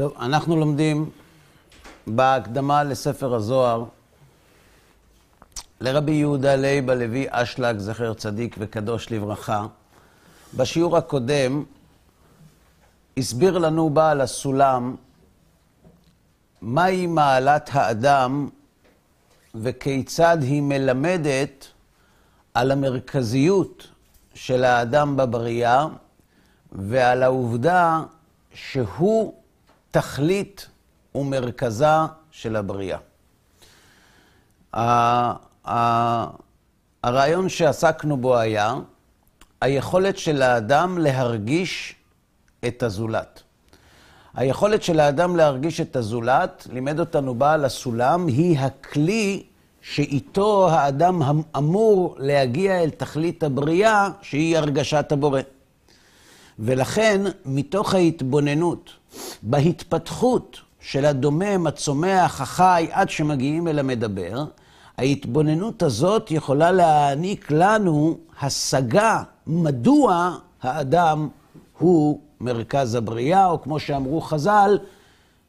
טוב, אנחנו לומדים בהקדמה לספר הזוהר לרבי יהודה לייב הלוי אשלג, זכר צדיק וקדוש לברכה. בשיעור הקודם הסביר לנו בעל הסולם מהי מעלת האדם וכיצד היא מלמדת על המרכזיות של האדם בבריאה ועל העובדה שהוא תכלית ומרכזה של הבריאה. הרעיון שעסקנו בו היה היכולת של האדם להרגיש את הזולת. היכולת של האדם להרגיש את הזולת, לימד אותנו בעל הסולם, היא הכלי שאיתו האדם אמור להגיע אל תכלית הבריאה, שהיא הרגשת הבורא. ולכן, מתוך ההתבוננות בהתפתחות של הדומם, הצומח, החי, עד שמגיעים אל המדבר, ההתבוננות הזאת יכולה להעניק לנו השגה מדוע האדם הוא מרכז הבריאה, או כמו שאמרו חז"ל,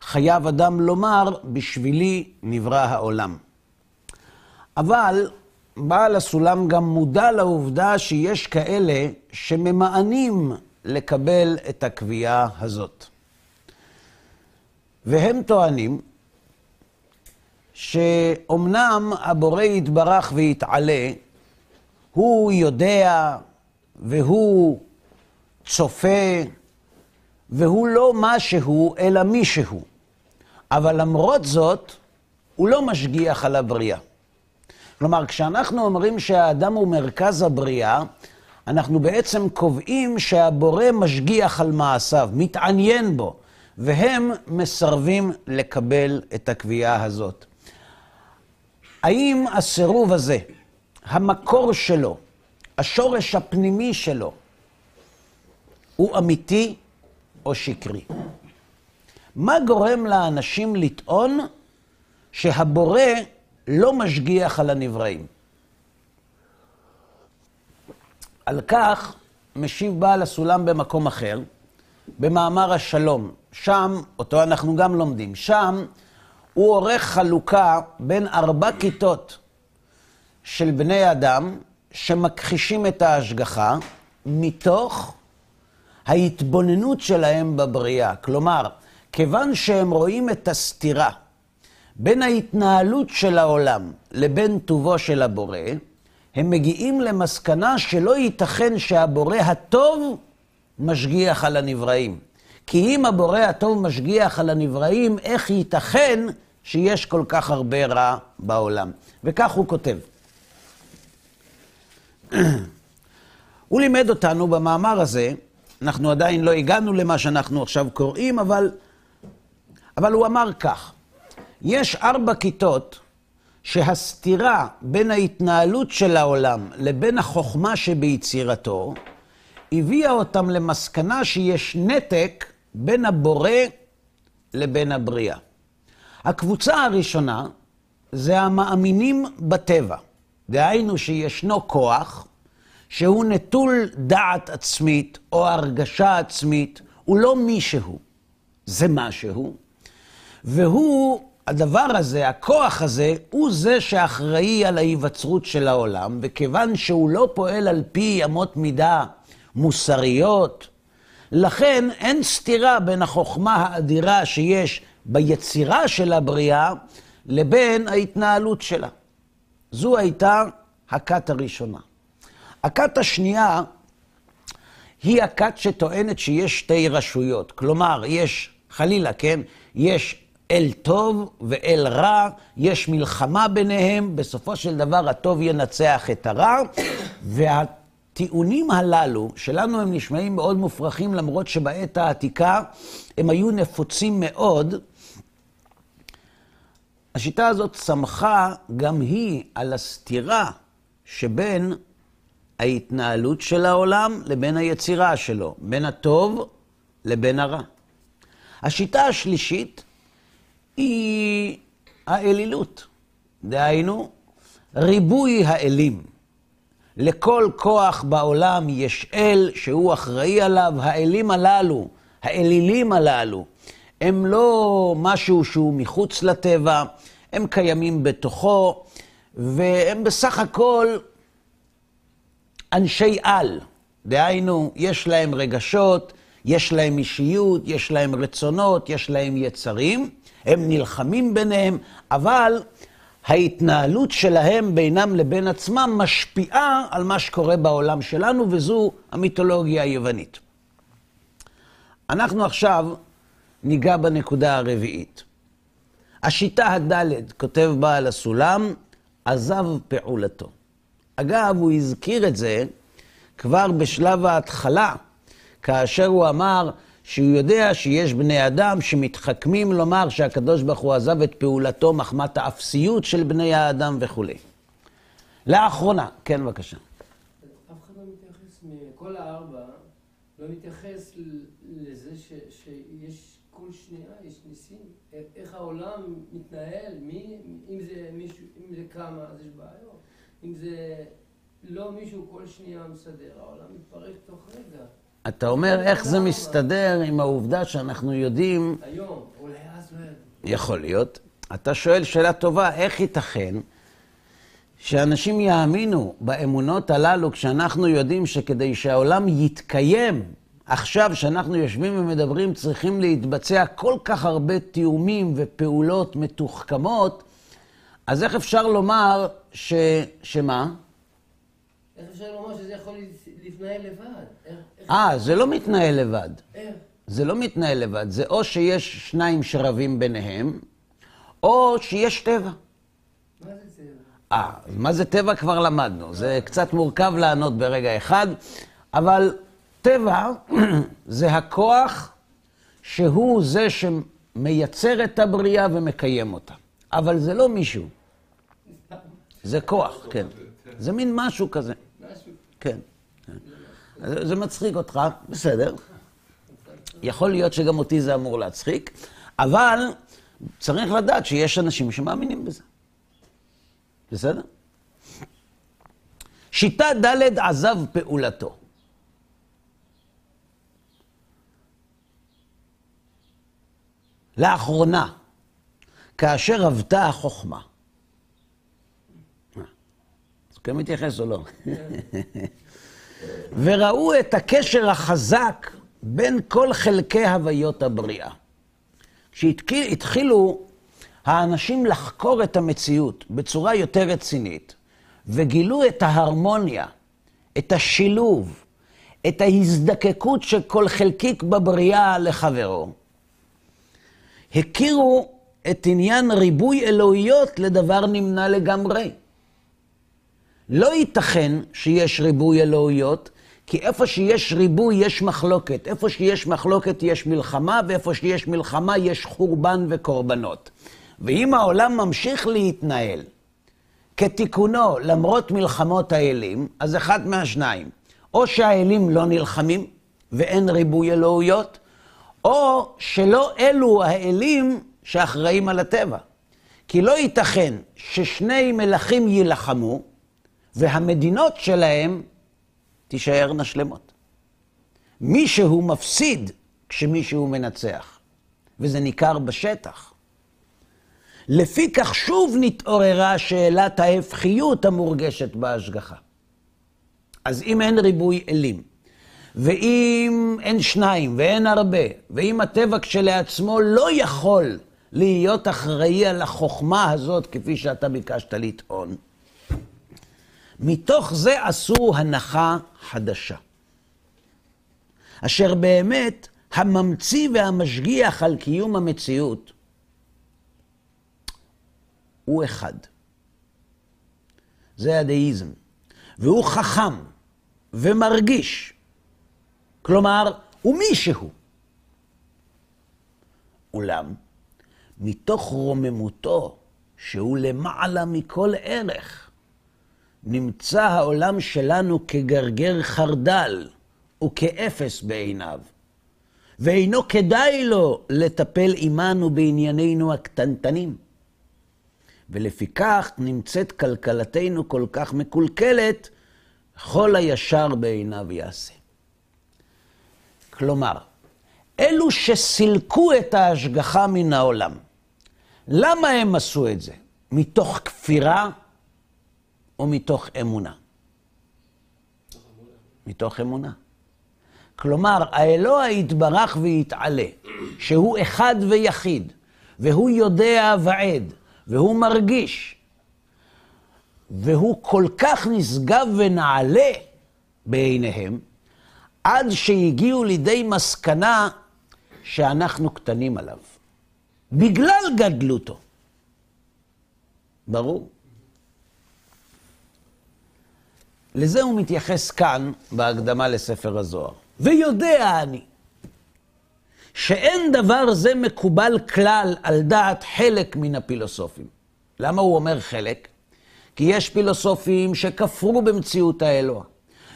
חייב אדם לומר, בשבילי נברא העולם. אבל בעל הסולם גם מודע לעובדה שיש כאלה שממאנים לקבל את הקביעה הזאת. והם טוענים שאומנם הבורא יתברך ויתעלה, הוא יודע והוא צופה, והוא לא משהו, אלא מישהו. אבל למרות זאת, הוא לא משגיח על הבריאה. כלומר, כשאנחנו אומרים שהאדם הוא מרכז הבריאה, אנחנו בעצם קובעים שהבורא משגיח על מעשיו, מתעניין בו, והם מסרבים לקבל את הקביעה הזאת. האם הסירוב הזה, המקור שלו, השורש הפנימי שלו, הוא אמיתי או שקרי? מה גורם לאנשים לטעון שהבורא לא משגיח על הנבראים? על כך משיב בעל הסולם במקום אחר, במאמר השלום. שם, אותו אנחנו גם לומדים, שם הוא עורך חלוקה בין ארבע כיתות של בני אדם שמכחישים את ההשגחה מתוך ההתבוננות שלהם בבריאה. כלומר, כיוון שהם רואים את הסתירה בין ההתנהלות של העולם לבין טובו של הבורא, הם מגיעים למסקנה שלא ייתכן שהבורא הטוב משגיח על הנבראים. כי אם הבורא הטוב משגיח על הנבראים, איך ייתכן שיש כל כך הרבה רע בעולם? וכך הוא כותב. הוא לימד אותנו במאמר הזה, אנחנו עדיין לא הגענו למה שאנחנו עכשיו קוראים, אבל, אבל הוא אמר כך, יש ארבע כיתות שהסתירה בין ההתנהלות של העולם לבין החוכמה שביצירתו, הביאה אותם למסקנה שיש נתק בין הבורא לבין הבריאה. הקבוצה הראשונה זה המאמינים בטבע. דהיינו שישנו כוח שהוא נטול דעת עצמית או הרגשה עצמית, הוא לא מישהו, זה משהו, והוא, הדבר הזה, הכוח הזה, הוא זה שאחראי על ההיווצרות של העולם, וכיוון שהוא לא פועל על פי אמות מידה מוסריות, לכן אין סתירה בין החוכמה האדירה שיש ביצירה של הבריאה לבין ההתנהלות שלה. זו הייתה הכת הראשונה. הכת השנייה היא הכת שטוענת שיש שתי רשויות. כלומר, יש, חלילה, כן, יש אל טוב ואל רע, יש מלחמה ביניהם, בסופו של דבר הטוב ינצח את הרע, וה... הטיעונים הללו, שלנו הם נשמעים מאוד מופרכים, למרות שבעת העתיקה הם היו נפוצים מאוד, השיטה הזאת צמחה גם היא על הסתירה שבין ההתנהלות של העולם לבין היצירה שלו, בין הטוב לבין הרע. השיטה השלישית היא האלילות, דהיינו, ריבוי האלים. לכל כוח בעולם יש אל שהוא אחראי עליו. האלים הללו, האלילים הללו, הם לא משהו שהוא מחוץ לטבע, הם קיימים בתוכו, והם בסך הכל אנשי על. דהיינו, יש להם רגשות, יש להם אישיות, יש להם רצונות, יש להם יצרים, הם נלחמים ביניהם, אבל ההתנהלות שלהם בינם לבין עצמם משפיעה על מה שקורה בעולם שלנו, וזו המיתולוגיה היוונית. אנחנו עכשיו ניגע בנקודה הרביעית. השיטה הדלת, כותב בעל הסולם, עזב פעולתו. אגב, הוא הזכיר את זה כבר בשלב ההתחלה, כאשר הוא אמר שהוא יודע שיש בני אדם שמתחכמים לומר שהקדוש ברוך הוא עזב את פעולתו מחמת האפסיות של בני האדם וכולי. לאחרונה, כן, בבקשה. אף אחד לא מתייחס מכל הארבע, לא מתייחס לזה ש, שיש כל שנייה, יש ניסים. איך העולם מתנהל, מי, אם זה מישהו, אם זה כמה, אז יש בעיות. אם זה לא מישהו כל שנייה מסדר, העולם מתפרק תוך רגע. אתה אומר איך זה מסתדר עם העובדה שאנחנו יודעים... היום, אולי אז. יכול להיות. אתה שואל שאלה טובה, איך ייתכן שאנשים יאמינו באמונות הללו כשאנחנו יודעים שכדי שהעולם יתקיים, עכשיו שאנחנו יושבים ומדברים, צריכים להתבצע כל כך הרבה תיאומים ופעולות מתוחכמות, אז איך אפשר לומר ש... שמה? איך אפשר לומר שזה יכול להתנהל לבד? אה, זה לא מתנהל לבד. איך? זה לא מתנהל לבד, זה או שיש שניים שרבים ביניהם, או שיש טבע. מה זה צבע? אה, מה זה טבע כבר למדנו. זה קצת מורכב לענות ברגע אחד, אבל טבע זה הכוח שהוא זה שמייצר את הבריאה ומקיים אותה. אבל זה לא מישהו, זה כוח, כן. זה מין משהו כזה, משהו. כן. כן. זה זה מצחיק אותך, בסדר. יכול להיות שגם אותי זה אמור להצחיק, אבל צריך לדעת שיש אנשים שמאמינים בזה. בסדר? שיטה ד' עזב פעולתו. לאחרונה, כאשר אבתה החוכמה, אה, אז כן מתייחס או לא? וראו את הקשר החזק בין כל חלקי הוויות הבריאה. כשהתחילו האנשים לחקור את המציאות בצורה יותר רצינית, וגילו את ההרמוניה, את השילוב, את ההזדקקות של כל חלקיק בבריאה לחברו, הכירו את עניין ריבוי אלוהיות לדבר נמנע לגמרי. לא ייתכן שיש ריבוי אלוהיות, כי איפה שיש ריבוי יש מחלוקת. איפה שיש מחלוקת יש מלחמה, ואיפה שיש מלחמה יש חורבן וקורבנות. ואם העולם ממשיך להתנהל כתיקונו למרות מלחמות האלים, אז אחד מהשניים. או שהאלים לא נלחמים ואין ריבוי אלוהיות, או שלא אלו האלים שאחראים על הטבע. כי לא ייתכן ששני מלכים יילחמו, והמדינות שלהם תישארנה שלמות. מישהו מפסיד כשמישהו מנצח, וזה ניכר בשטח. לפי כך שוב נתעוררה שאלת ההפכיות המורגשת בהשגחה. אז אם אין ריבוי אלים, ואם אין שניים ואין הרבה, ואם הטבע כשלעצמו לא יכול להיות אחראי על החוכמה הזאת, כפי שאתה ביקשת לטעון, מתוך זה עשו הנחה חדשה. אשר באמת הממציא והמשגיח על קיום המציאות הוא אחד. זה הדאיזם. והוא חכם ומרגיש. כלומר, הוא מישהו. אולם, מתוך רוממותו, שהוא למעלה מכל ערך, נמצא העולם שלנו כגרגר חרדל וכאפס בעיניו, ואינו כדאי לו לטפל עמנו בעניינינו הקטנטנים. ולפיכך נמצאת כלכלתנו כל כך מקולקלת, כל הישר בעיניו יעשה. כלומר, אלו שסילקו את ההשגחה מן העולם. למה הם עשו את זה? מתוך כפירה או מתוך אמונה? מתוך אמונה. כלומר, האלוה יתברך ויתעלה, שהוא אחד ויחיד, והוא יודע ועד, והוא מרגיש, והוא כל כך נשגב ונעלה בעיניהם, עד שהגיעו לידי מסקנה שאנחנו קטנים עליו, בגלל גדלותו. ברור. לזה הוא מתייחס כאן בהקדמה לספר הזוהר. ויודע אני שאין דבר זה מקובל כלל על דעת חלק מן הפילוסופים. למה הוא אומר חלק? כי יש פילוסופים שכפרו במציאות האלוה,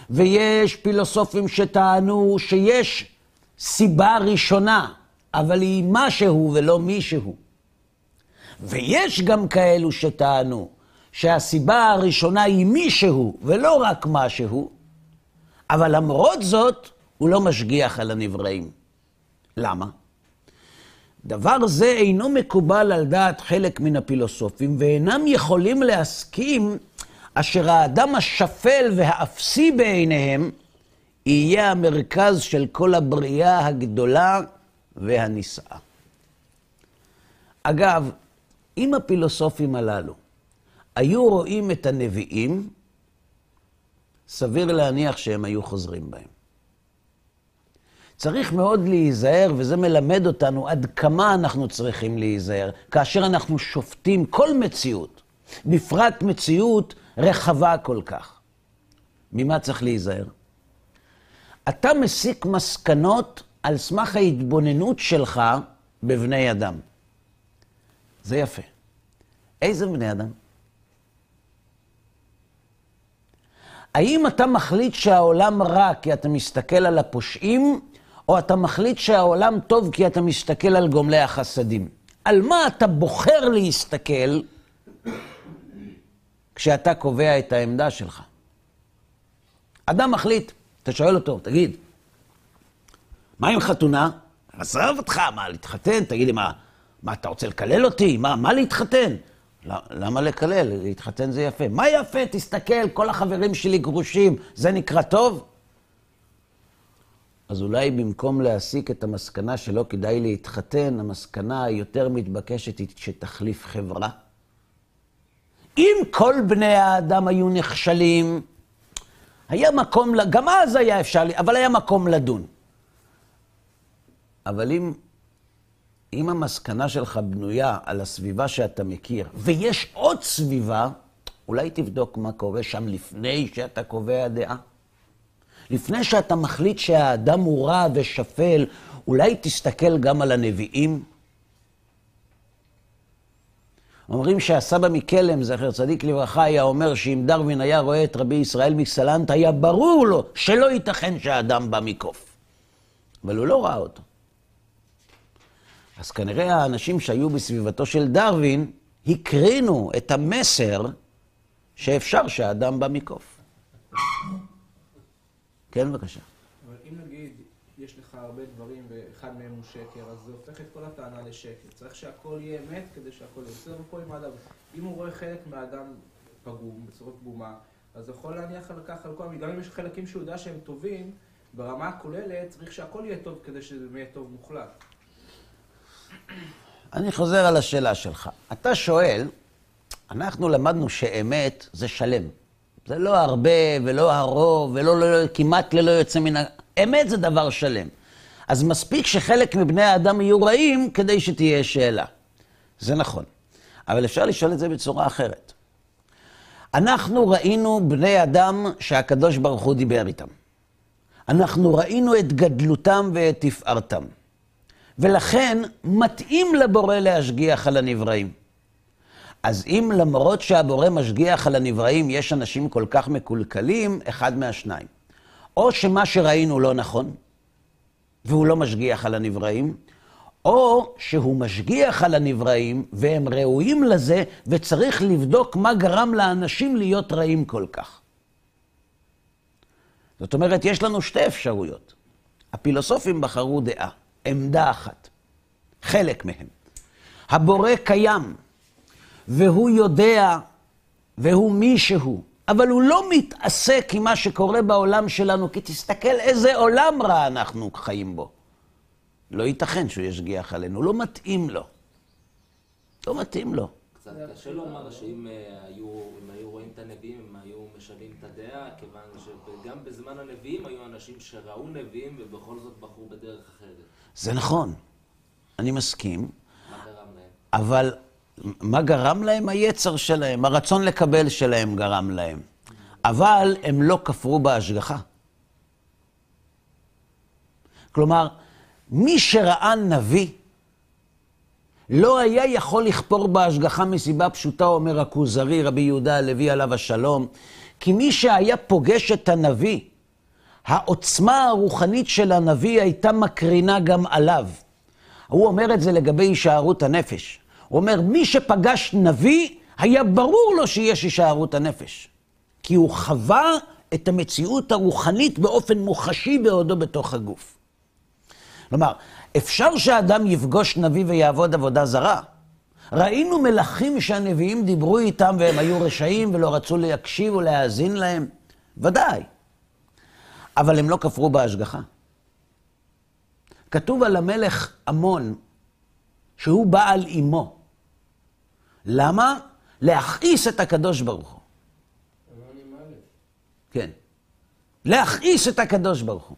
ויש פילוסופים שטענו שיש סיבה ראשונה, אבל היא משהו ולא מישהו. ויש גם כאלו שטענו שהסיבה הראשונה היא מישהו ולא רק משהו, אבל למרות זאת, הוא לא משגיח על הנבראים. למה? דבר זה אינו מקובל על דעת חלק מן הפילוסופים, ואינם יכולים להסכים אשר האדם השפל והאפסי בעיניהם יהיה המרכז של כל הבריאה הגדולה והנישאה. אגב, אם הפילוסופים הללו היו רואים את הנביאים, סביר להניח שהם היו חוזרים בהם. צריך מאוד להיזהר, וזה מלמד אותנו עד כמה אנחנו צריכים להיזהר, כאשר אנחנו שופטים כל מציאות, בפרט מציאות רחבה כל כך. ממה צריך להיזהר? אתה מסיק מסקנות על סמך ההתבוננות שלך בבני אדם. זה יפה. איזה בני אדם? האם אתה מחליט שהעולם רע כי אתה מסתכל על הפושעים, או אתה מחליט שהעולם טוב כי אתה מסתכל על גומלי החסדים? על מה אתה בוחר להסתכל כשאתה קובע את העמדה שלך? אדם מחליט, אתה שואל אותו, תגיד, מה עם חתונה? עזוב אותך, מה, להתחתן? תגיד לי, מה, מה, אתה רוצה לקלל אותי? מה, מה להתחתן? למה לקלל? להתחתן זה יפה. מה יפה? תסתכל, כל החברים שלי גרושים, זה נקרא טוב? אז אולי במקום להסיק את המסקנה שלא כדאי להתחתן, המסקנה היותר מתבקשת היא שתחליף חברה. אם כל בני האדם היו נכשלים, היה מקום, גם אז היה אפשר, אבל היה מקום לדון. אבל אם אם המסקנה שלך בנויה על הסביבה שאתה מכיר, ויש עוד סביבה, אולי תבדוק מה קורה שם לפני שאתה קובע דעה. לפני שאתה מחליט שהאדם הוא רע ושפל, אולי תסתכל גם על הנביאים. אומרים שהסבא מקלם, זכר צדיק לברכה, היה אומר שאם דרווין היה רואה את רבי ישראל מסלנט, היה ברור לו שלא ייתכן שהאדם בא מקוף. אבל הוא לא ראה אותו. אז כנראה האנשים שהיו בסביבתו של דרווין הקרינו את המסר שאפשר שהאדם בא מקוף. כן, בבקשה. אבל אם נגיד יש לך הרבה דברים ואחד מהם הוא שקר, אז זה הופך את כל הטענה לשקר. צריך שהכל יהיה אמת כדי שהכל יוצא ופה עם האדם. אם הוא רואה חלק מהאדם פגום, בצורה פגומה, אז יכול להניח על כך על כל גם אם יש חלקים שהוא יודע שהם טובים, ברמה הכוללת צריך שהכל יהיה טוב כדי שזה יהיה טוב מוחלט. אני חוזר על השאלה שלך. אתה שואל, אנחנו למדנו שאמת זה שלם. זה לא הרבה ולא הרוב ולא לא, לא, כמעט ללא יוצא מן ה... אמת זה דבר שלם. אז מספיק שחלק מבני האדם יהיו רעים כדי שתהיה שאלה. זה נכון. אבל אפשר לשאול את זה בצורה אחרת. אנחנו ראינו בני אדם שהקדוש ברוך הוא דיבר איתם. אנחנו ראינו את גדלותם ואת תפארתם. ולכן מתאים לבורא להשגיח על הנבראים. אז אם למרות שהבורא משגיח על הנבראים, יש אנשים כל כך מקולקלים, אחד מהשניים. או שמה שראינו לא נכון, והוא לא משגיח על הנבראים, או שהוא משגיח על הנבראים, והם ראויים לזה, וצריך לבדוק מה גרם לאנשים להיות רעים כל כך. זאת אומרת, יש לנו שתי אפשרויות. הפילוסופים בחרו דעה. עמדה אחת, חלק מהם. הבורא קיים, והוא יודע, והוא מישהו, אבל הוא לא מתעסק עם מה שקורה בעולם שלנו, כי תסתכל איזה עולם רע אנחנו חיים בו. לא ייתכן שהוא ישגיח עלינו, לא מתאים לו. לא מתאים לו. קצת קשה לומר שאם אה, היו, היו רואים את הנביאים, הם היו משנים את הדעה, כיוון שגם בזמן הנביאים היו אנשים שראו נביאים ובכל זאת בחרו בדרך אחרת. זה נכון, אני מסכים, מה גרם להם? אבל מה גרם להם? היצר שלהם, הרצון לקבל שלהם גרם להם. אבל הם לא כפרו בהשגחה. כלומר, מי שראה נביא, לא היה יכול לכפור בהשגחה מסיבה פשוטה, אומר הכוזרי, רבי יהודה הלוי עליו השלום, כי מי שהיה פוגש את הנביא, העוצמה הרוחנית של הנביא הייתה מקרינה גם עליו. הוא אומר את זה לגבי הישארות הנפש. הוא אומר, מי שפגש נביא, היה ברור לו שיש הישארות הנפש. כי הוא חווה את המציאות הרוחנית באופן מוחשי בעודו בתוך הגוף. כלומר, אפשר שאדם יפגוש נביא ויעבוד עבודה זרה. ראינו מלכים שהנביאים דיברו איתם והם היו רשעים ולא רצו להקשיב ולהאזין להם. ודאי. אבל הם לא כפרו בהשגחה. כתוב על המלך עמון שהוא בעל אימו. למה? להכעיס את הקדוש ברוך הוא. כן. להכעיס את הקדוש ברוך הוא.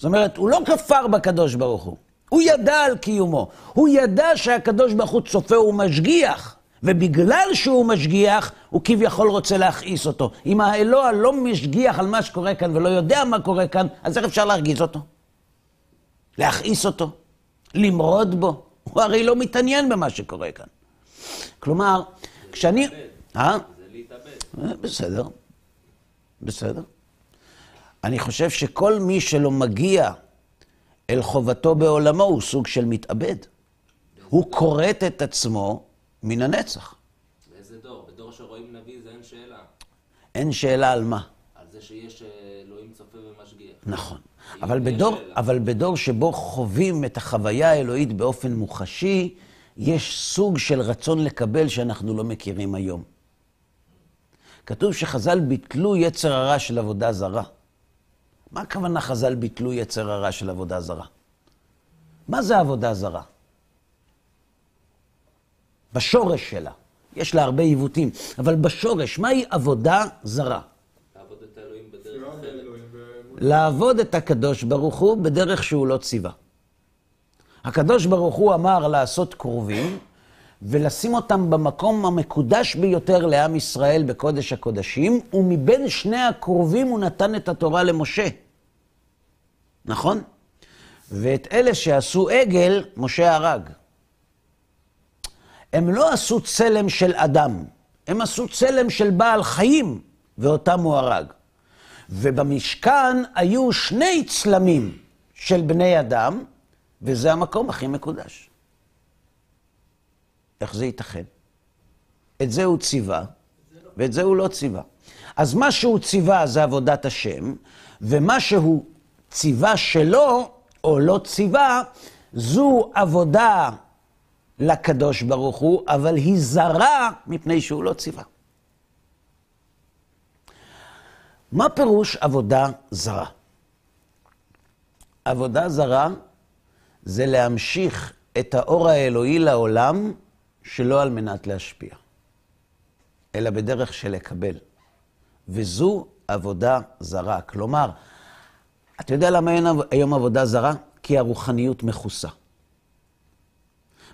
זאת אומרת, הוא לא כפר בקדוש ברוך הוא. הוא ידע על קיומו. הוא ידע שהקדוש ברוך הוא צופה ומשגיח. ובגלל שהוא משגיח, הוא כביכול רוצה להכעיס אותו. אם האלוה לא משגיח על מה שקורה כאן ולא יודע מה קורה כאן, אז איך אפשר להרגיז אותו? להכעיס אותו? למרוד בו? הוא הרי לא מתעניין במה שקורה כאן. כלומר, כשאני... אה? זה להתאבד. אה, בסדר, בסדר. אני חושב שכל מי שלא מגיע אל חובתו בעולמו הוא סוג של מתאבד. הוא כורת את עצמו מן הנצח. באיזה דור? בדור שרואים נביא זה אין שאלה. אין שאלה על מה. על זה שיש אה, אלוהים צופה ומשגיח. נכון. אבל בדור, שאלה. אבל בדור שבו חווים את החוויה האלוהית באופן מוחשי, יש סוג של רצון לקבל שאנחנו לא מכירים היום. כתוב שחז"ל ביטלו יצר הרע של עבודה זרה. מה הכוונה חז"ל ביטלו יצר הרע של עבודה זרה? מה זה עבודה זרה? בשורש שלה. יש לה הרבה עיוותים, אבל בשורש, מהי עבודה זרה? לעבוד את האלוהים בדרך אחרת. לעבוד את הקדוש ברוך הוא בדרך שהוא לא ציווה. הקדוש ברוך הוא אמר לעשות קרובים ולשים אותם במקום המקודש ביותר לעם ישראל בקודש הקודשים, ומבין שני הקרובים הוא נתן את התורה למשה. נכון? ואת אלה שעשו עגל, משה הרג. הם לא עשו צלם של אדם, הם עשו צלם של בעל חיים, ואותם הוא הרג. ובמשכן היו שני צלמים של בני אדם, וזה המקום הכי מקודש. איך זה ייתכן? את זה הוא ציווה, ואת זה הוא לא ציווה. אז מה שהוא ציווה זה עבודת השם, ומה שהוא ציווה שלו, או לא ציווה, זו עבודה לקדוש ברוך הוא, אבל היא זרה מפני שהוא לא ציווה. מה פירוש עבודה זרה? עבודה זרה זה להמשיך את האור האלוהי לעולם שלא על מנת להשפיע, אלא בדרך של לקבל. וזו עבודה זרה. כלומר, אתה יודע למה אין היום עבודה זרה? כי הרוחניות מכוסה.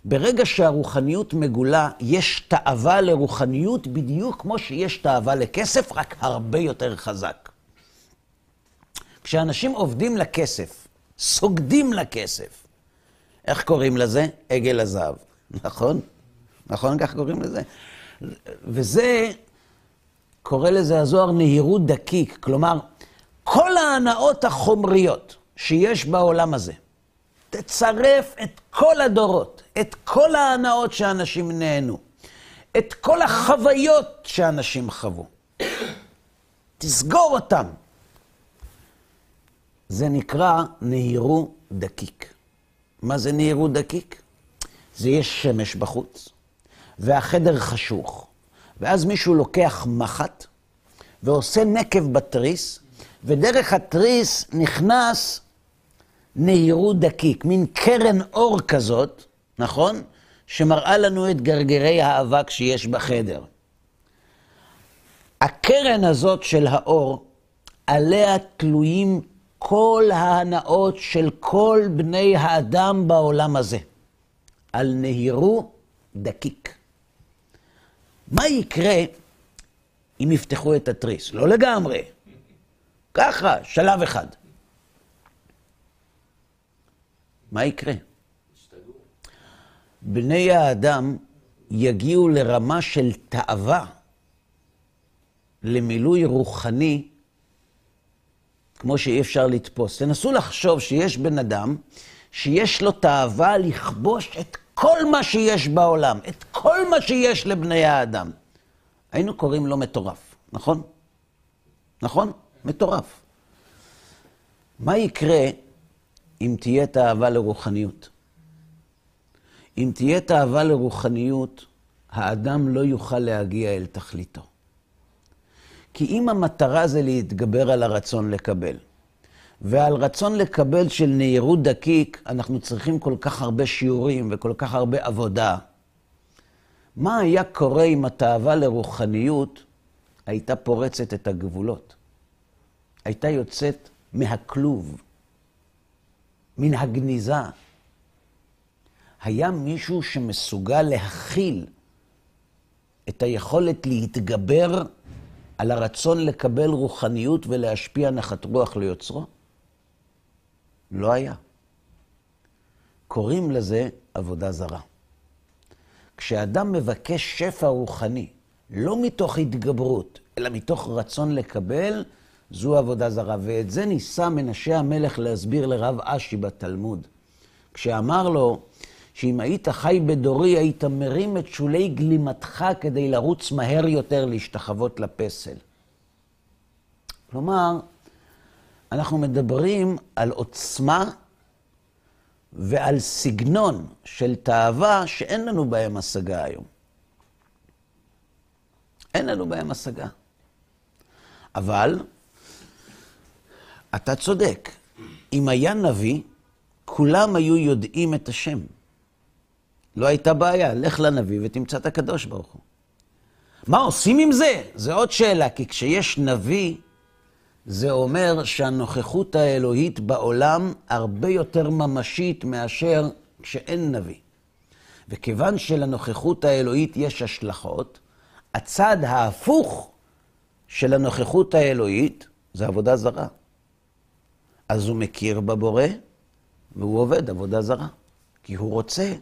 ברגע שהרוחניות מגולה, יש תאווה לרוחניות בדיוק כמו שיש תאווה לכסף, רק הרבה יותר חזק. כשאנשים עובדים לכסף, סוגדים לכסף, איך קוראים לזה? עגל הזהב, נכון? נכון כך קוראים לזה? וזה, קורא לזה הזוהר נהירות דקיק, כלומר, כל ההנאות החומריות שיש בעולם הזה, תצרף את כל הדורות, את כל ההנאות שאנשים נהנו, את כל החוויות שאנשים חוו. תסגור אותם. זה נקרא נהירו דקיק. מה זה נהירות דקיק? זה יש שמש בחוץ, והחדר חשוך, ואז מישהו לוקח מחט ועושה נקב בתריס, ודרך התריס נכנס נהירות דקיק, מין קרן אור כזאת, נכון? שמראה לנו את גרגרי האבק שיש בחדר. הקרן הזאת של האור, עליה תלויים כל ההנאות של כל בני האדם בעולם הזה. על נהירו דקיק. מה יקרה אם יפתחו את התריס? לא לגמרי. ככה, שלב אחד. מה יקרה? בני האדם יגיעו לרמה של תאווה, למילוי רוחני, כמו שאי אפשר לתפוס. תנסו לחשוב שיש בן אדם שיש לו תאווה לכבוש את כל מה שיש בעולם, את כל מה שיש לבני האדם. היינו קוראים לו מטורף, נכון? נכון? מטורף. מה יקרה אם תהיה תאווה לרוחניות? אם תהיה תאווה לרוחניות, האדם לא יוכל להגיע אל תכליתו. כי אם המטרה זה להתגבר על הרצון לקבל, ועל רצון לקבל של נהירות דקיק, אנחנו צריכים כל כך הרבה שיעורים וכל כך הרבה עבודה. מה היה קורה אם התאווה לרוחניות הייתה פורצת את הגבולות? הייתה יוצאת מהכלוב, מן הגניזה. היה מישהו שמסוגל להכיל את היכולת להתגבר על הרצון לקבל רוחניות ולהשפיע נחת רוח ליוצרו? לא היה. קוראים לזה עבודה זרה. כשאדם מבקש שפע רוחני, לא מתוך התגברות, אלא מתוך רצון לקבל, זו עבודה זרה. ואת זה ניסה מנשה המלך להסביר לרב אשי בתלמוד. כשאמר לו שאם היית חי בדורי, היית מרים את שולי גלימתך כדי לרוץ מהר יותר להשתחוות לפסל. כלומר, אנחנו מדברים על עוצמה ועל סגנון של תאווה שאין לנו בהם השגה היום. אין לנו בהם השגה. אבל אתה צודק, אם היה נביא, כולם היו יודעים את השם. לא הייתה בעיה, לך לנביא ותמצא את הקדוש ברוך הוא. מה עושים עם זה? זו עוד שאלה, כי כשיש נביא, זה אומר שהנוכחות האלוהית בעולם הרבה יותר ממשית מאשר כשאין נביא. וכיוון שלנוכחות האלוהית יש השלכות, הצד ההפוך של הנוכחות האלוהית זה עבודה זרה. אז הוא מכיר בבורא והוא עובד עבודה זרה, כי הוא רוצה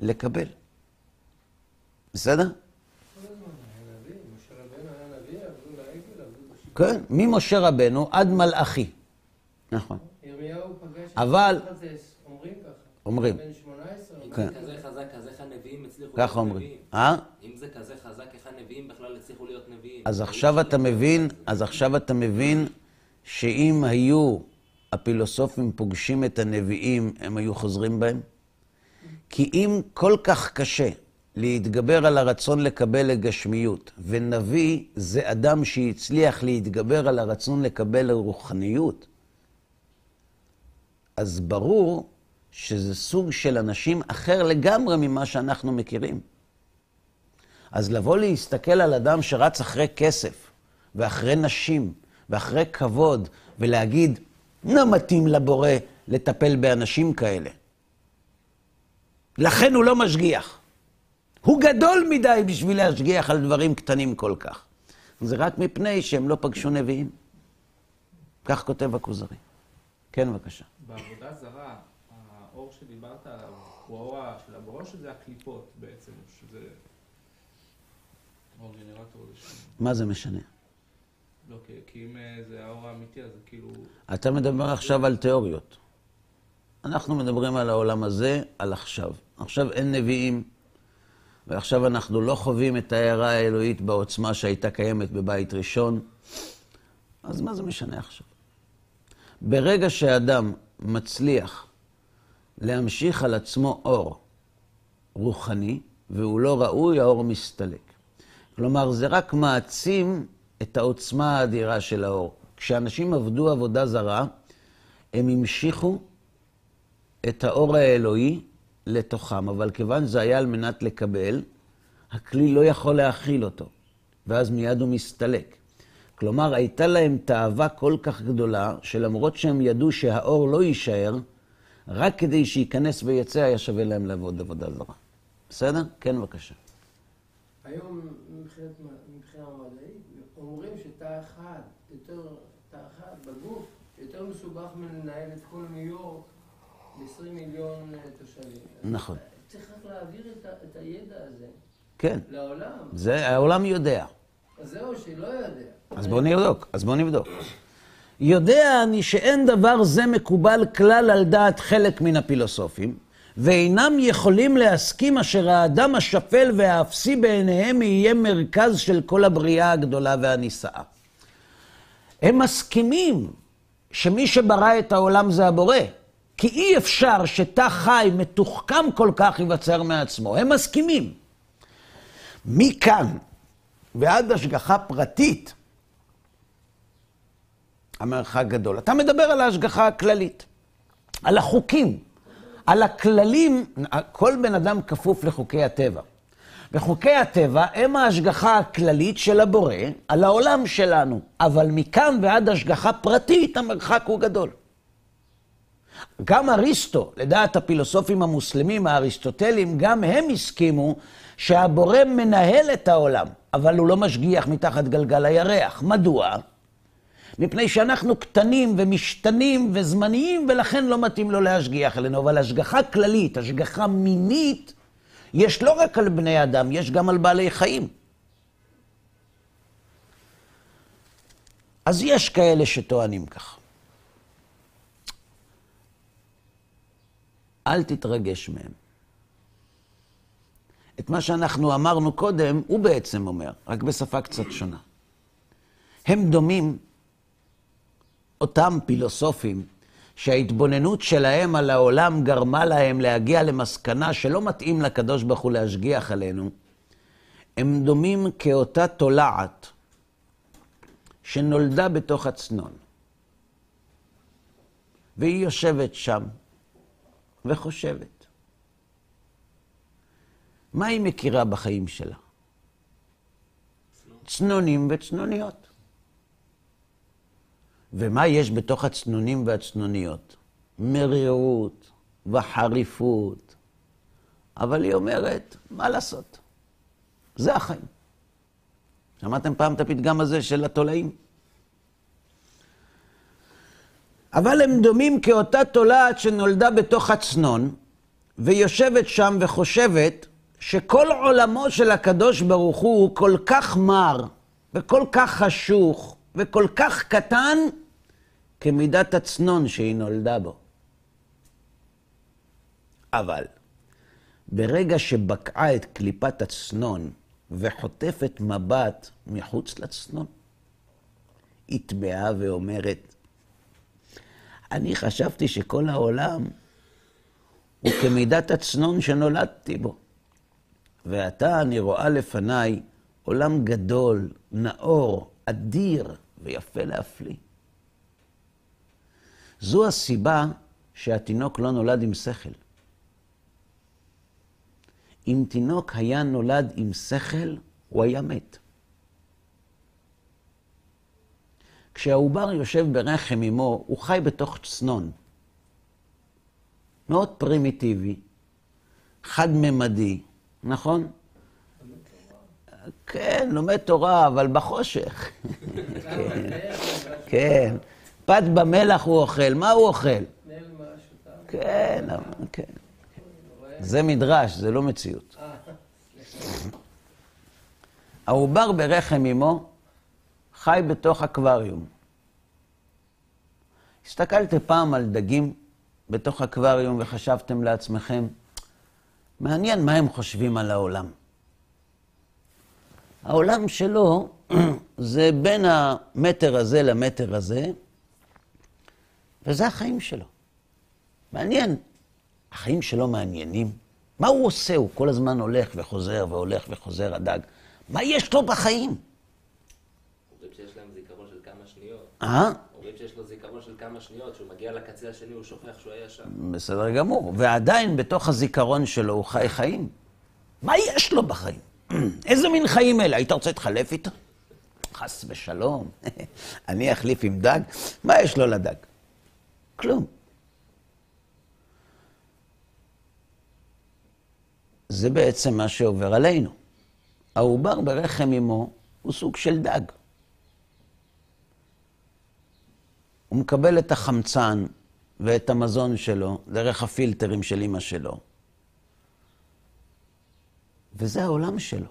לקבל. בסדר? כל הזמן היה נביא, משה רבנו היה נביא, עבדו לעגל, עבדו בשיטה. כן, ממשה רבנו עד מלאכי. נכון. ירמיהו פגש... את אבל- אומרים ככה. אומרים. בן 18, אם אומרים. זה כזה חזק, אז איך הנביאים הצליחו להיות ככה אומרים. נביאים? אה? אם זה כזה חזק, איך הנביאים בכלל הצליחו להיות נביאים? אז עכשיו אתה מבין, אז עכשיו אתה מבין שאם היו הפילוסופים פוגשים את הנביאים, הם היו חוזרים בהם? כי אם כל כך קשה להתגבר על הרצון לקבל לגשמיות, ונביא זה אדם שהצליח להתגבר על הרצון לקבל לרוחניות, אז ברור שזה סוג של אנשים אחר לגמרי ממה שאנחנו מכירים. אז לבוא להסתכל על אדם שרץ אחרי כסף, ואחרי נשים, ואחרי כבוד, ולהגיד, לא מתאים לבורא לטפל באנשים כאלה. לכן הוא לא משגיח. הוא גדול מדי בשביל להשגיח על דברים קטנים כל כך. זה רק מפני שהם לא פגשו נביאים. כך כותב הכוזרי. כן, בבקשה. בעבודה זרה, האור שדיברת עליו, הוא האור של הבורא או שזה הקליפות בעצם? שזה... אור גנרטור זה שם. מה זה משנה? לא, כי, אם אה, זה האור האמיתי, אז זה כאילו... אתה מדבר עכשיו על תיאוריות. אנחנו מדברים על העולם הזה, על עכשיו. עכשיו אין נביאים, ועכשיו אנחנו לא חווים את ההערה האלוהית בעוצמה שהייתה קיימת בבית ראשון, אז מה זה משנה עכשיו? ברגע שאדם מצליח להמשיך על עצמו אור רוחני, והוא לא ראוי, האור מסתלק. כלומר, זה רק מעצים את העוצמה האדירה של האור. כשאנשים עבדו עבודה זרה, הם המשיכו את האור האלוהי לתוכם, אבל כיוון שזה היה על מנת לקבל, הכלי לא יכול להכיל אותו, ואז מיד הוא מסתלק. כלומר, הייתה להם תאווה כל כך גדולה, שלמרות שהם ידעו שהאור לא יישאר, רק כדי שייכנס ויצא היה שווה להם לעבוד עבודה זרה. בסדר? כן, בבקשה. היום מבחינה מדעית, אומרים שתא אחד, יותר, תא אחד בגוף, יותר מסובך מלנהל את כל ניו יורק ב-20 מיליון אה, תושבים. נכון. צריך רק להעביר את, את הידע הזה כן, לעולם. זה העולם יודע. אז זהו, שלא יודע. אז בואו נבדוק, אז בואו נבדוק. יודע אני שאין דבר זה מקובל כלל על דעת חלק מן הפילוסופים, ואינם יכולים להסכים אשר האדם השפל והאפסי בעיניהם יהיה מרכז של כל הבריאה הגדולה והנישאה. הם מסכימים שמי שברא את העולם זה הבורא, כי אי אפשר שתא חי מתוחכם כל כך ייווצר מעצמו. הם מסכימים. מכאן ועד השגחה פרטית, המרחק גדול. אתה מדבר על ההשגחה הכללית, על החוקים, על הכללים, כל בן אדם כפוף לחוקי הטבע. וחוקי הטבע הם ההשגחה הכללית של הבורא על העולם שלנו, אבל מכאן ועד השגחה פרטית המרחק הוא גדול. גם אריסטו, לדעת הפילוסופים המוסלמים האריסטוטלים, גם הם הסכימו שהבורא מנהל את העולם, אבל הוא לא משגיח מתחת גלגל הירח. מדוע? מפני שאנחנו קטנים ומשתנים וזמניים, ולכן לא מתאים לו להשגיח עלינו. אבל השגחה כללית, השגחה מינית, יש לא רק על בני אדם, יש גם על בעלי חיים. אז יש כאלה שטוענים כך. אל תתרגש מהם. את מה שאנחנו אמרנו קודם, הוא בעצם אומר, רק בשפה קצת שונה. הם דומים, אותם פילוסופים, שההתבוננות שלהם על העולם גרמה להם להגיע למסקנה שלא מתאים לקדוש ברוך הוא להשגיח עלינו, הם דומים כאותה תולעת שנולדה בתוך הצנון. והיא יושבת שם וחושבת. מה היא מכירה בחיים שלה? צנונים וצנוניות. ומה יש בתוך הצנונים והצנוניות? מרירות וחריפות. אבל היא אומרת, מה לעשות? זה החיים. שמעתם פעם את הפתגם הזה של התולעים? אבל הם דומים כאותה תולעת שנולדה בתוך הצנון, ויושבת שם וחושבת שכל עולמו של הקדוש ברוך הוא כל כך מר, וכל כך חשוך, וכל כך קטן, כמידת הצנון שהיא נולדה בו. אבל ברגע שבקעה את קליפת הצנון וחוטפת מבט מחוץ לצנון, היא תמהה ואומרת, אני חשבתי שכל העולם הוא כמידת הצנון שנולדתי בו. ועתה אני רואה לפניי עולם גדול, נאור, אדיר ויפה להפליא. זו הסיבה שהתינוק לא נולד עם שכל. אם תינוק היה נולד עם שכל, הוא היה מת. כשהעובר יושב ברחם אמו, הוא חי בתוך צנון. מאוד פרימיטיבי, חד-ממדי, נכון? כן, לומד תורה, אבל בחושך. כן, כן. פת במלח הוא אוכל, מה הוא אוכל? כן, כן. זה מדרש, זה לא מציאות. העובר ברחם אמו חי בתוך אקווריום. הסתכלתם פעם על דגים בתוך אקווריום וחשבתם לעצמכם, מעניין מה הם חושבים על העולם. העולם שלו זה בין המטר הזה למטר הזה, וזה החיים שלו. מעניין. החיים שלו מעניינים. מה הוא עושה? הוא כל הזמן הולך וחוזר והולך וחוזר, הדג. מה יש לו בחיים? אומרים שיש להם זיכרון של כמה שניות. אה? אומרים שיש לו זיכרון של כמה שניות, כשהוא מגיע לקצה השני הוא שוכח שהוא היה שם. בסדר גמור. ועדיין בתוך הזיכרון שלו הוא חי חיים. מה יש לו בחיים? איזה מין חיים אלה? היית רוצה להתחלף איתו? חס ושלום. אני אחליף עם דג? מה יש לו לדג? כלום. זה בעצם מה שעובר עלינו. העובר ברחם אמו הוא סוג של דג. הוא מקבל את החמצן ואת המזון שלו דרך הפילטרים של אמא שלו. וזה העולם שלו.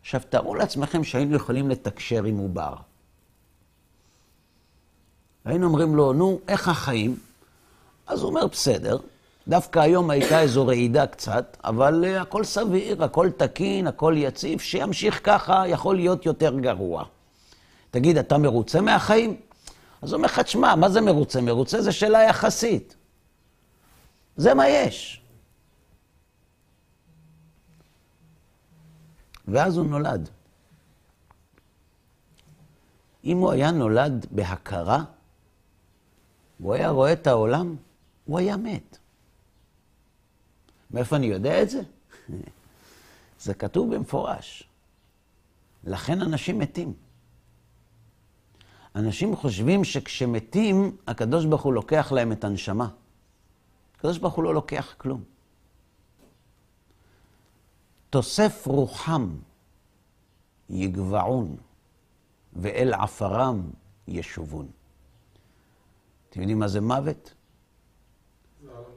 עכשיו, תארו לעצמכם שהיינו יכולים לתקשר עם עובר. היינו אומרים לו, נו, איך החיים? אז הוא אומר, בסדר. דווקא היום הייתה איזו רעידה קצת, אבל uh, הכל סביר, הכל תקין, הכל יציב, שימשיך ככה, יכול להיות יותר גרוע. תגיד, אתה מרוצה מהחיים? אז הוא אומר לך, תשמע, מה זה מרוצה? מרוצה זה שאלה יחסית. זה מה יש. ואז הוא נולד. אם הוא היה נולד בהכרה, הוא היה רואה את העולם, הוא היה מת. מאיפה אני יודע את זה? זה כתוב במפורש. לכן אנשים מתים. אנשים חושבים שכשמתים, הקדוש ברוך הוא לוקח להם את הנשמה. הקדוש ברוך הוא לא לוקח כלום. תוסף רוחם יגבעון, ואל עפרם ישובון. אתם יודעים מה זה מוות?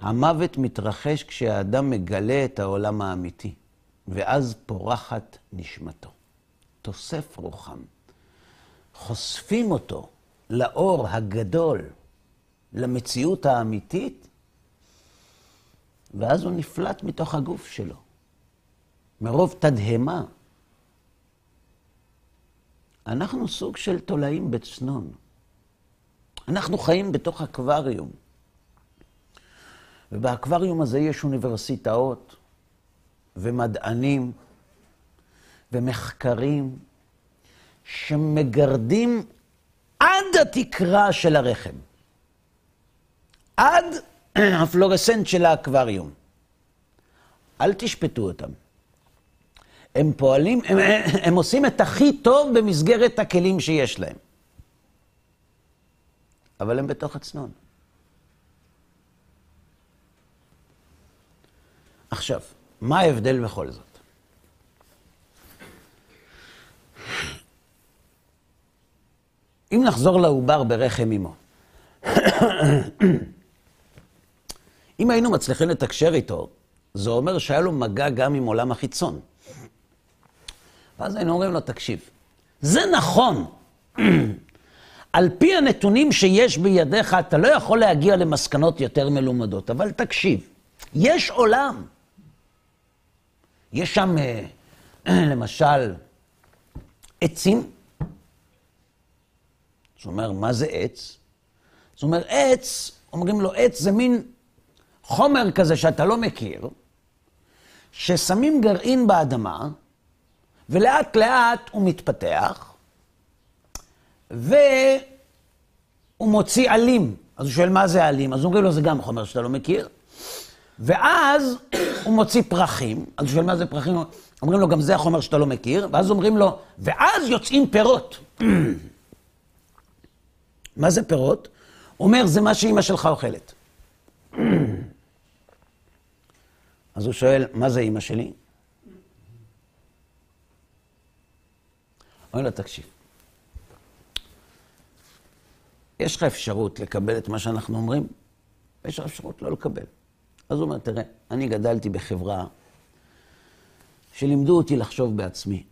המוות מתרחש כשהאדם מגלה את העולם האמיתי, ואז פורחת נשמתו. תוסף רוחם. חושפים אותו לאור הגדול, למציאות האמיתית, ואז הוא נפלט מתוך הגוף שלו. מרוב תדהמה. אנחנו סוג של תולעים בצנון. אנחנו חיים בתוך אקווריום. ובאקווריום הזה יש אוניברסיטאות ומדענים ומחקרים שמגרדים עד התקרה של הרחם, עד הפלורסנט של האקווריום. אל תשפטו אותם. הם פועלים, הם, הם עושים את הכי טוב במסגרת הכלים שיש להם. אבל הם בתוך הצנון. עכשיו, מה ההבדל בכל זאת? אם נחזור לעובר ברחם אמו, אם היינו מצליחים לתקשר איתו, זה אומר שהיה לו מגע גם עם עולם החיצון. ואז היינו אומרים לו, תקשיב, זה נכון. על פי הנתונים שיש בידיך, אתה לא יכול להגיע למסקנות יותר מלומדות, אבל תקשיב, יש עולם. יש שם, אה, למשל, עצים. זאת אומרת, מה זה עץ? זאת אומרת, עץ, אומרים לו, עץ זה מין חומר כזה שאתה לא מכיר, ששמים גרעין באדמה, ולאט לאט הוא מתפתח, והוא מוציא עלים. אז הוא שואל, מה זה עלים? אז אומרים לו, זה גם חומר שאתה לא מכיר. ואז הוא מוציא פרחים, אז הוא שואל, מה זה פרחים? אומרים לו, גם זה החומר שאתה לא מכיר. ואז אומרים לו, ואז יוצאים פירות. מה זה פירות? אומר, זה מה שאימא שלך אוכלת. אז הוא שואל, מה זה אימא שלי? אומר לו, תקשיב, יש לך אפשרות לקבל את מה שאנחנו אומרים, ויש לך אפשרות לא לקבל. אז הוא אומר, תראה, אני גדלתי בחברה שלימדו אותי לחשוב בעצמי,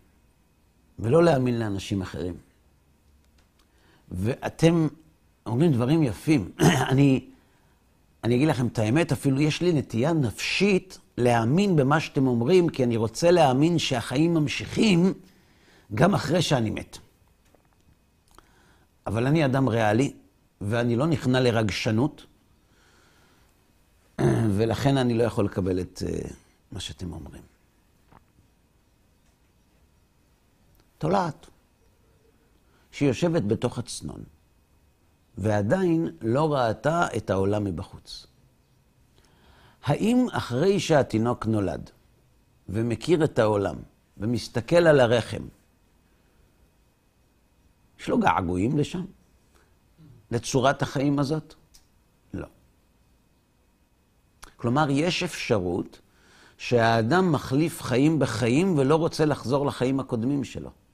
ולא להאמין לאנשים אחרים. ואתם אומרים דברים יפים. אני, אני אגיד לכם את האמת, אפילו יש לי נטייה נפשית להאמין במה שאתם אומרים, כי אני רוצה להאמין שהחיים ממשיכים גם אחרי שאני מת. אבל אני אדם ריאלי, ואני לא נכנע לרגשנות, ולכן אני לא יכול לקבל את uh, מה שאתם אומרים. תולעת, שיושבת בתוך הצנון, ועדיין לא ראתה את העולם מבחוץ. האם אחרי שהתינוק נולד ומכיר את העולם ומסתכל על הרחם, יש לו געגועים לשם? לצורת החיים הזאת? לא. כלומר, יש אפשרות שהאדם מחליף חיים בחיים ולא רוצה לחזור לחיים הקודמים שלו.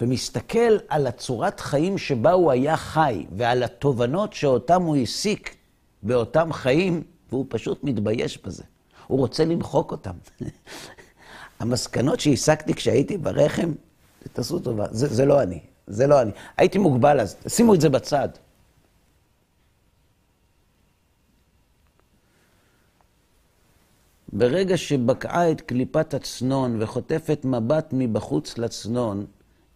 ומסתכל על הצורת חיים שבה הוא היה חי ועל התובנות שאותם הוא הסיק באותם חיים, והוא פשוט מתבייש בזה. הוא רוצה למחוק אותם. המסקנות שהסקתי כשהייתי ברחם, תעשו טובה, זה, זה לא אני, זה לא אני. הייתי מוגבל אז, שימו את זה בצד. ברגע שבקעה את קליפת הצנון וחוטפת מבט מבחוץ לצנון,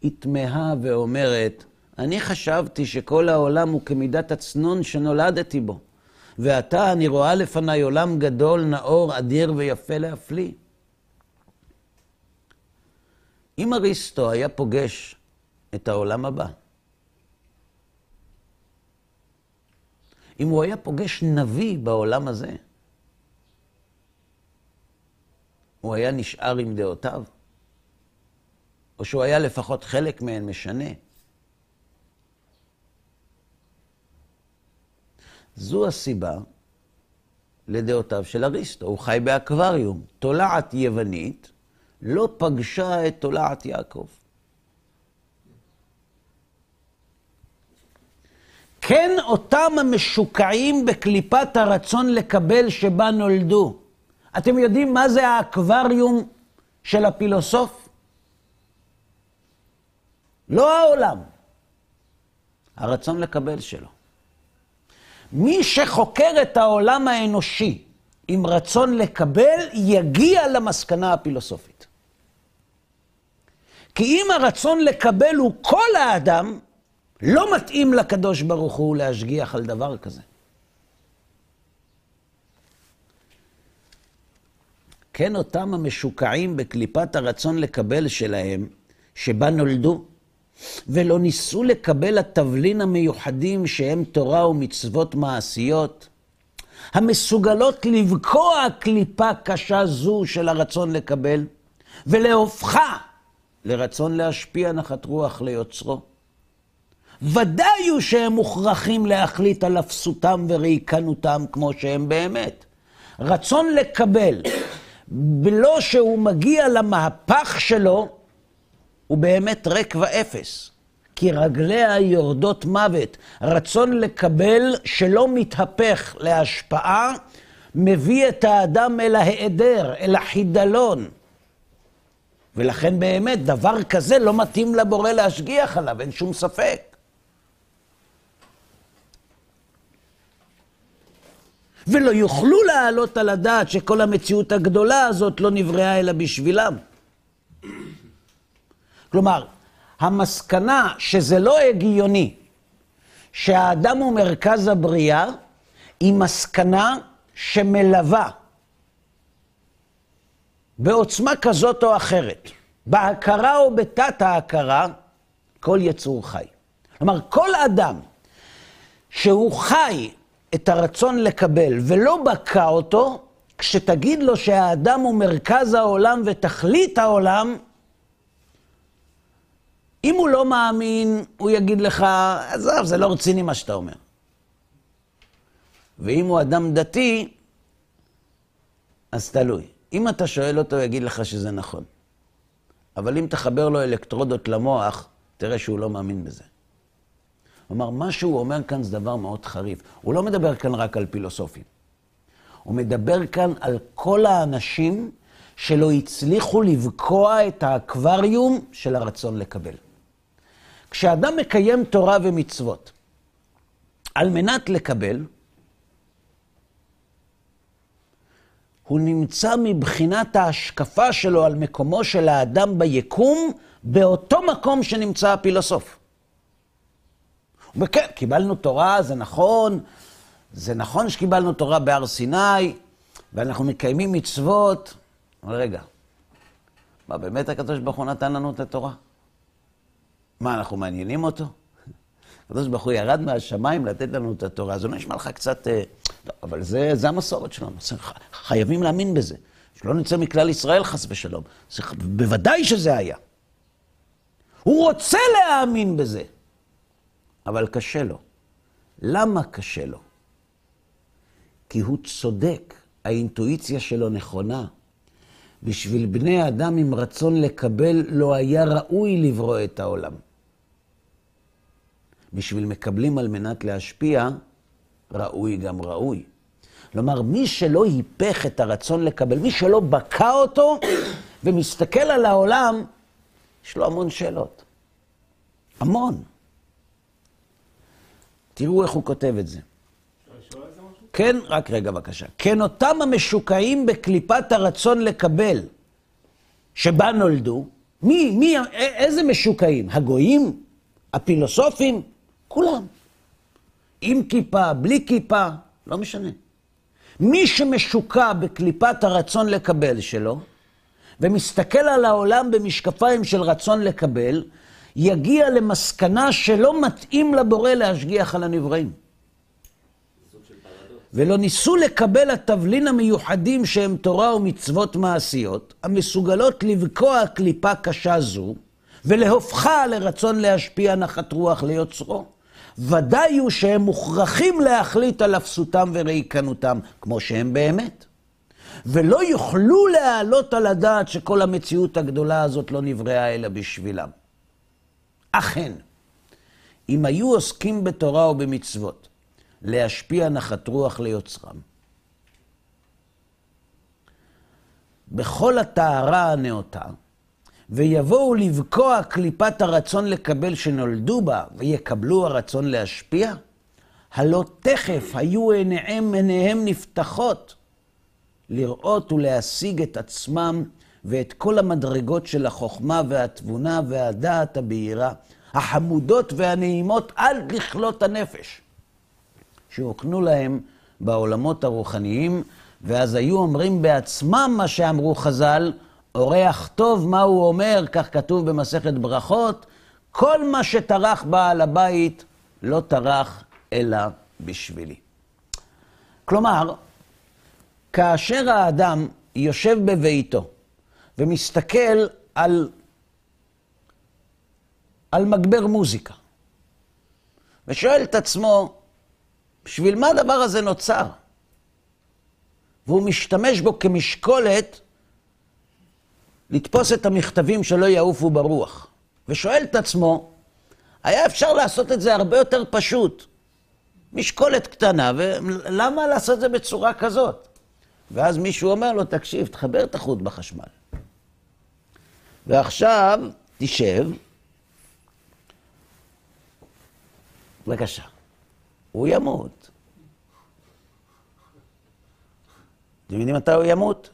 היא תמהה ואומרת, אני חשבתי שכל העולם הוא כמידת הצנון שנולדתי בו, ועתה אני רואה לפניי עולם גדול, נאור, אדיר ויפה להפליא. אם אריסטו היה פוגש את העולם הבא, אם הוא היה פוגש נביא בעולם הזה, הוא היה נשאר עם דעותיו? או שהוא היה לפחות חלק מהן משנה? זו הסיבה לדעותיו של אריסטו. הוא חי באקווריום. תולעת יוונית לא פגשה את תולעת יעקב. כן אותם המשוקעים בקליפת הרצון לקבל שבה נולדו. אתם יודעים מה זה האקווריום של הפילוסוף? לא העולם, הרצון לקבל שלו. מי שחוקר את העולם האנושי עם רצון לקבל, יגיע למסקנה הפילוסופית. כי אם הרצון לקבל הוא כל האדם, לא מתאים לקדוש ברוך הוא להשגיח על דבר כזה. כן אותם המשוקעים בקליפת הרצון לקבל שלהם, שבה נולדו, ולא ניסו לקבל התבלין המיוחדים שהם תורה ומצוות מעשיות, המסוגלות לבקוע קליפה קשה זו של הרצון לקבל, ולהופכה לרצון להשפיע נחת רוח ליוצרו. ודאי הוא שהם מוכרחים להחליט על אפסותם וריקנותם כמו שהם באמת. רצון לקבל, בלא שהוא מגיע למהפך שלו, הוא באמת ריק ואפס. כי רגליה יורדות מוות. רצון לקבל שלא מתהפך להשפעה, מביא את האדם אל ההיעדר, אל החידלון. ולכן באמת, דבר כזה לא מתאים לבורא להשגיח עליו, אין שום ספק. ולא יוכלו להעלות על הדעת שכל המציאות הגדולה הזאת לא נבראה אלא בשבילם. כלומר, המסקנה שזה לא הגיוני שהאדם הוא מרכז הבריאה, היא מסקנה שמלווה בעוצמה כזאת או אחרת, בהכרה או בתת ההכרה, כל יצור חי. כלומר, כל אדם שהוא חי את הרצון לקבל ולא בקע אותו, כשתגיד לו שהאדם הוא מרכז העולם ותכלית העולם, אם הוא לא מאמין, הוא יגיד לך, עזוב, זה לא רציני מה שאתה אומר. ואם הוא אדם דתי, אז תלוי. אם אתה שואל אותו, הוא יגיד לך שזה נכון. אבל אם תחבר לו אלקטרודות למוח, תראה שהוא לא מאמין בזה. כלומר, מה שהוא אומר כאן זה דבר מאוד חריף. הוא לא מדבר כאן רק על פילוסופים. הוא מדבר כאן על כל האנשים שלא הצליחו לבקוע את האקווריום של הרצון לקבל. כשאדם מקיים תורה ומצוות על מנת לקבל, הוא נמצא מבחינת ההשקפה שלו על מקומו של האדם ביקום, באותו מקום שנמצא הפילוסוף. וכן, קיבלנו תורה, זה נכון, זה נכון שקיבלנו תורה בהר סיני, ואנחנו מקיימים מצוות, רגע, מה, באמת הקדוש ברוך הוא נתן לנו את התורה? מה, אנחנו מעניינים אותו? הקדוש ברוך הוא ירד מהשמיים לתת לנו את התורה, זה לא נשמע לך קצת... אה, לא, אבל זה, זה המסורת שלנו, חייבים להאמין בזה. שלא נצא מכלל ישראל חס ושלום. זה, בוודאי שזה היה. הוא רוצה להאמין בזה, אבל קשה לו. למה קשה לו? כי הוא צודק, האינטואיציה שלו נכונה. בשביל בני אדם עם רצון לקבל, לא היה ראוי לברוא את העולם. בשביל מקבלים על מנת להשפיע, ראוי גם ראוי. כלומר, מי שלא היפך את הרצון לקבל, מי שלא בקע אותו ומסתכל על העולם, יש לו המון שאלות. המון. תראו איך הוא כותב את זה. כן, רק רגע בבקשה. כן אותם המשוקעים בקליפת הרצון לקבל, שבה נולדו, מי, מי, איזה משוקעים? הגויים? הפילוסופים? כולם. עם כיפה, כיפה, כיפה, לא משנה. מי שמשוקע בקליפת הרצון לקבל שלו, ומסתכל על העולם במשקפיים של רצון לקבל, יגיע למסקנה שלא מתאים לבורא להשגיח על הנבראים. ולא ניסו לקבל התבלין המיוחדים שהם תורה ומצוות מעשיות, המסוגלות לבקוע קליפה קשה זו, ולהופכה לרצון להשפיע נחת רוח ליוצרו. ודאי הוא שהם מוכרחים להחליט על אפסותם וריקנותם, כמו שהם באמת. ולא יוכלו להעלות על הדעת שכל המציאות הגדולה הזאת לא נבראה אלא בשבילם. אכן, אם היו עוסקים בתורה ובמצוות, להשפיע נחת רוח ליוצרם, בכל הטהרה הנאותה, ויבואו לבקוע קליפת הרצון לקבל שנולדו בה, ויקבלו הרצון להשפיע? הלא תכף היו עיניהם, עיניהם נפתחות לראות ולהשיג את עצמם ואת כל המדרגות של החוכמה והתבונה והדעת הבהירה, החמודות והנעימות עד לכלות הנפש, שהוקנו להם בעולמות הרוחניים, ואז היו אומרים בעצמם מה שאמרו חז"ל, אורח טוב, מה הוא אומר, כך כתוב במסכת ברכות, כל מה שטרח בעל הבית לא טרח אלא בשבילי. כלומר, כאשר האדם יושב בביתו ומסתכל על, על מגבר מוזיקה, ושואל את עצמו, בשביל מה הדבר הזה נוצר? והוא משתמש בו כמשקולת לתפוס את המכתבים שלא יעופו ברוח, ושואל את עצמו, היה אפשר לעשות את זה הרבה יותר פשוט. משקולת קטנה, ולמה לעשות את זה בצורה כזאת? ואז מישהו אומר לו, תקשיב, תחבר את החוט בחשמל. ועכשיו, תשב. בבקשה. הוא ימות. אתם יודעים מתי הוא ימות?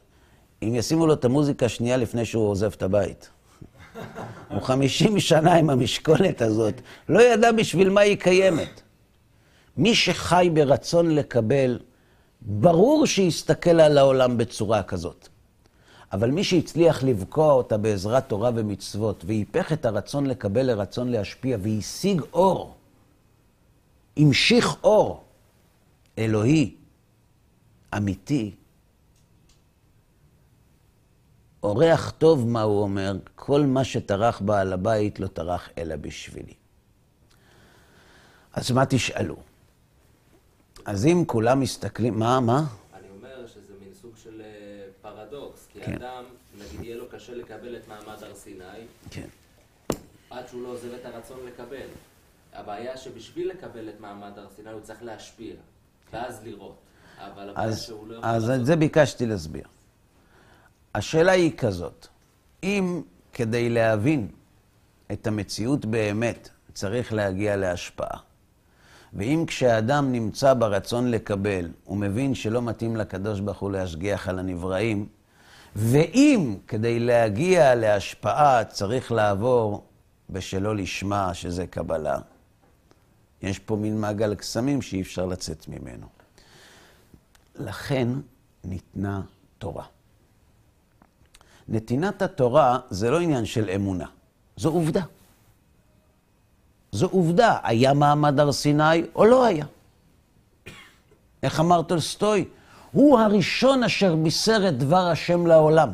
אם ישימו לו את המוזיקה השנייה לפני שהוא עוזב את הבית. הוא חמישים שנה עם המשקולת הזאת, לא ידע בשביל מה היא קיימת. מי שחי ברצון לקבל, ברור שיסתכל על העולם בצורה כזאת. אבל מי שהצליח לבקוע אותה בעזרת תורה ומצוות, והיפך את הרצון לקבל לרצון להשפיע, והשיג אור, המשיך אור אלוהי, אמיתי, אורח טוב, מה הוא אומר? כל מה שטרח בעל הבית לא טרח אלא בשבילי. אז מה תשאלו? אז אם כולם מסתכלים, מה, מה? אני אומר שזה מין סוג של אה, פרדוקס, כי כן. אדם, נגיד, יהיה לו קשה לקבל את מעמד הר סיני, כן. עד שהוא לא עוזב את הרצון לקבל. הבעיה שבשביל לקבל את מעמד הר סיני הוא צריך להשפיע, ואז לראות. אבל הבעיה אז, שהוא לא יכול אז את זה ביקשתי להסביר. השאלה היא כזאת, אם כדי להבין את המציאות באמת צריך להגיע להשפעה, ואם כשאדם נמצא ברצון לקבל, הוא מבין שלא מתאים לקדוש ברוך הוא להשגיח על הנבראים, ואם כדי להגיע להשפעה צריך לעבור בשלא לשמה, שזה קבלה, יש פה מין מעגל קסמים שאי אפשר לצאת ממנו. לכן ניתנה תורה. נתינת התורה זה לא עניין של אמונה, זו עובדה. זו עובדה, היה מעמד הר סיני או לא היה. איך אמר טולסטוי? הוא הראשון אשר בישר את דבר השם לעולם.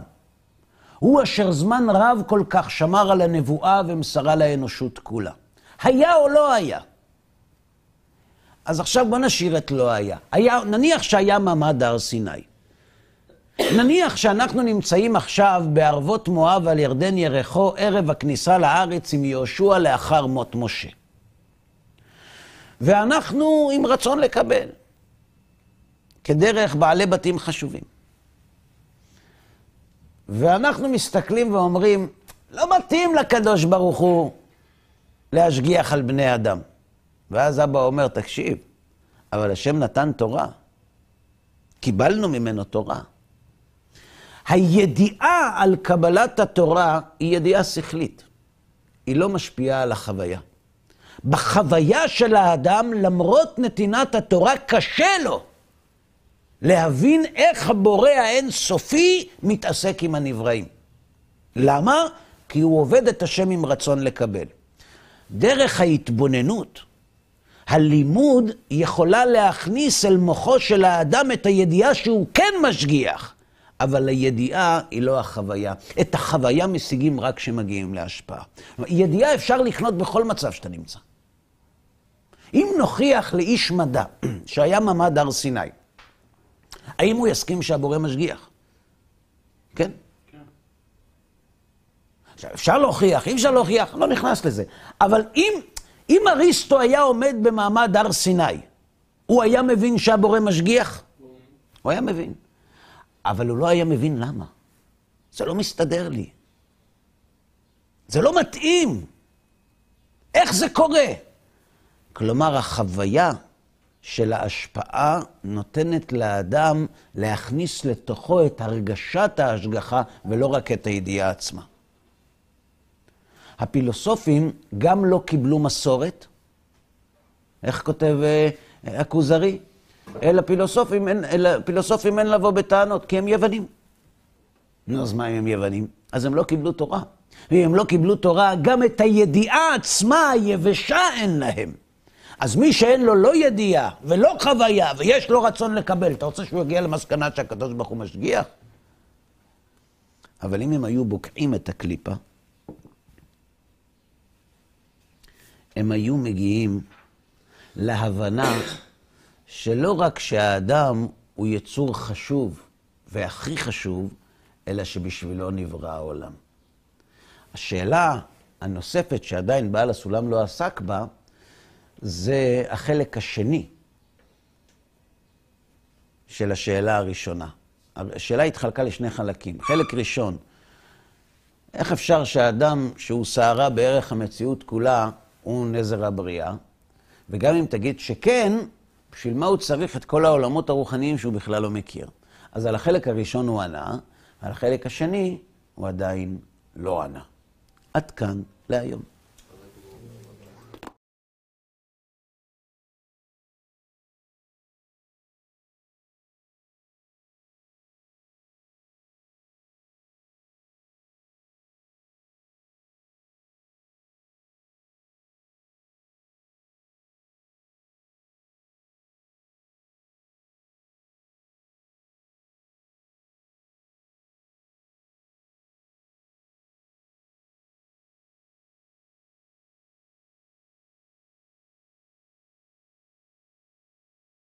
הוא אשר זמן רב כל כך שמר על הנבואה ומסרה לאנושות כולה. היה או לא היה? אז עכשיו בוא נשאיר את לא היה. היה נניח שהיה מעמד הר סיני. נניח שאנחנו נמצאים עכשיו בערבות מואב על ירדן ירחו, ערב הכניסה לארץ עם יהושע לאחר מות משה. ואנחנו עם רצון לקבל, כדרך בעלי בתים חשובים. ואנחנו מסתכלים ואומרים, לא מתאים לקדוש ברוך הוא להשגיח על בני אדם. ואז אבא אומר, תקשיב, אבל השם נתן תורה. קיבלנו ממנו תורה. הידיעה על קבלת התורה היא ידיעה שכלית. היא לא משפיעה על החוויה. בחוויה של האדם, למרות נתינת התורה, קשה לו להבין איך הבורא האינסופי מתעסק עם הנבראים. למה? כי הוא עובד את השם עם רצון לקבל. דרך ההתבוננות, הלימוד יכולה להכניס אל מוחו של האדם את הידיעה שהוא כן משגיח, אבל הידיעה היא לא החוויה. את החוויה משיגים רק כשמגיעים להשפעה. ידיעה אפשר לקנות בכל מצב שאתה נמצא. אם נוכיח לאיש מדע שהיה ממ"ד הר סיני, האם הוא יסכים שהבורא משגיח? כן? עכשיו, אפשר להוכיח, אי אפשר להוכיח, לא נכנס לזה. אבל אם, אם אריסטו היה עומד במעמד הר סיני, הוא היה מבין שהבורא משגיח? הוא היה מבין. אבל הוא לא היה מבין למה. זה לא מסתדר לי. זה לא מתאים. איך זה קורה? כלומר, החוויה של ההשפעה נותנת לאדם להכניס לתוכו את הרגשת ההשגחה ולא רק את הידיעה עצמה. הפילוסופים גם לא קיבלו מסורת. איך כותב אה, הכוזרי? אל הפילוסופים, אין, אל הפילוסופים אין לבוא בטענות, כי הם יוונים. נו, אז מה אם הם יוונים? אז הם לא קיבלו תורה. ואם הם לא קיבלו תורה, גם את הידיעה עצמה היבשה אין להם. אז מי שאין לו לא ידיעה ולא חוויה ויש לו רצון לקבל, אתה רוצה שהוא יגיע למסקנה שהקדוש ברוך הוא משגיח? אבל אם הם היו בוקעים את הקליפה, הם היו מגיעים להבנה שלא רק שהאדם הוא יצור חשוב והכי חשוב, אלא שבשבילו נברא העולם. השאלה הנוספת שעדיין בעל הסולם לא עסק בה, זה החלק השני של השאלה הראשונה. השאלה התחלקה לשני חלקים. חלק ראשון, איך אפשר שהאדם שהוא סערה בערך המציאות כולה, הוא נזר הבריאה? וגם אם תגיד שכן, בשביל מה הוא צריך את כל העולמות הרוחניים שהוא בכלל לא מכיר? אז על החלק הראשון הוא ענה, על החלק השני הוא עדיין לא ענה. עד כאן להיום.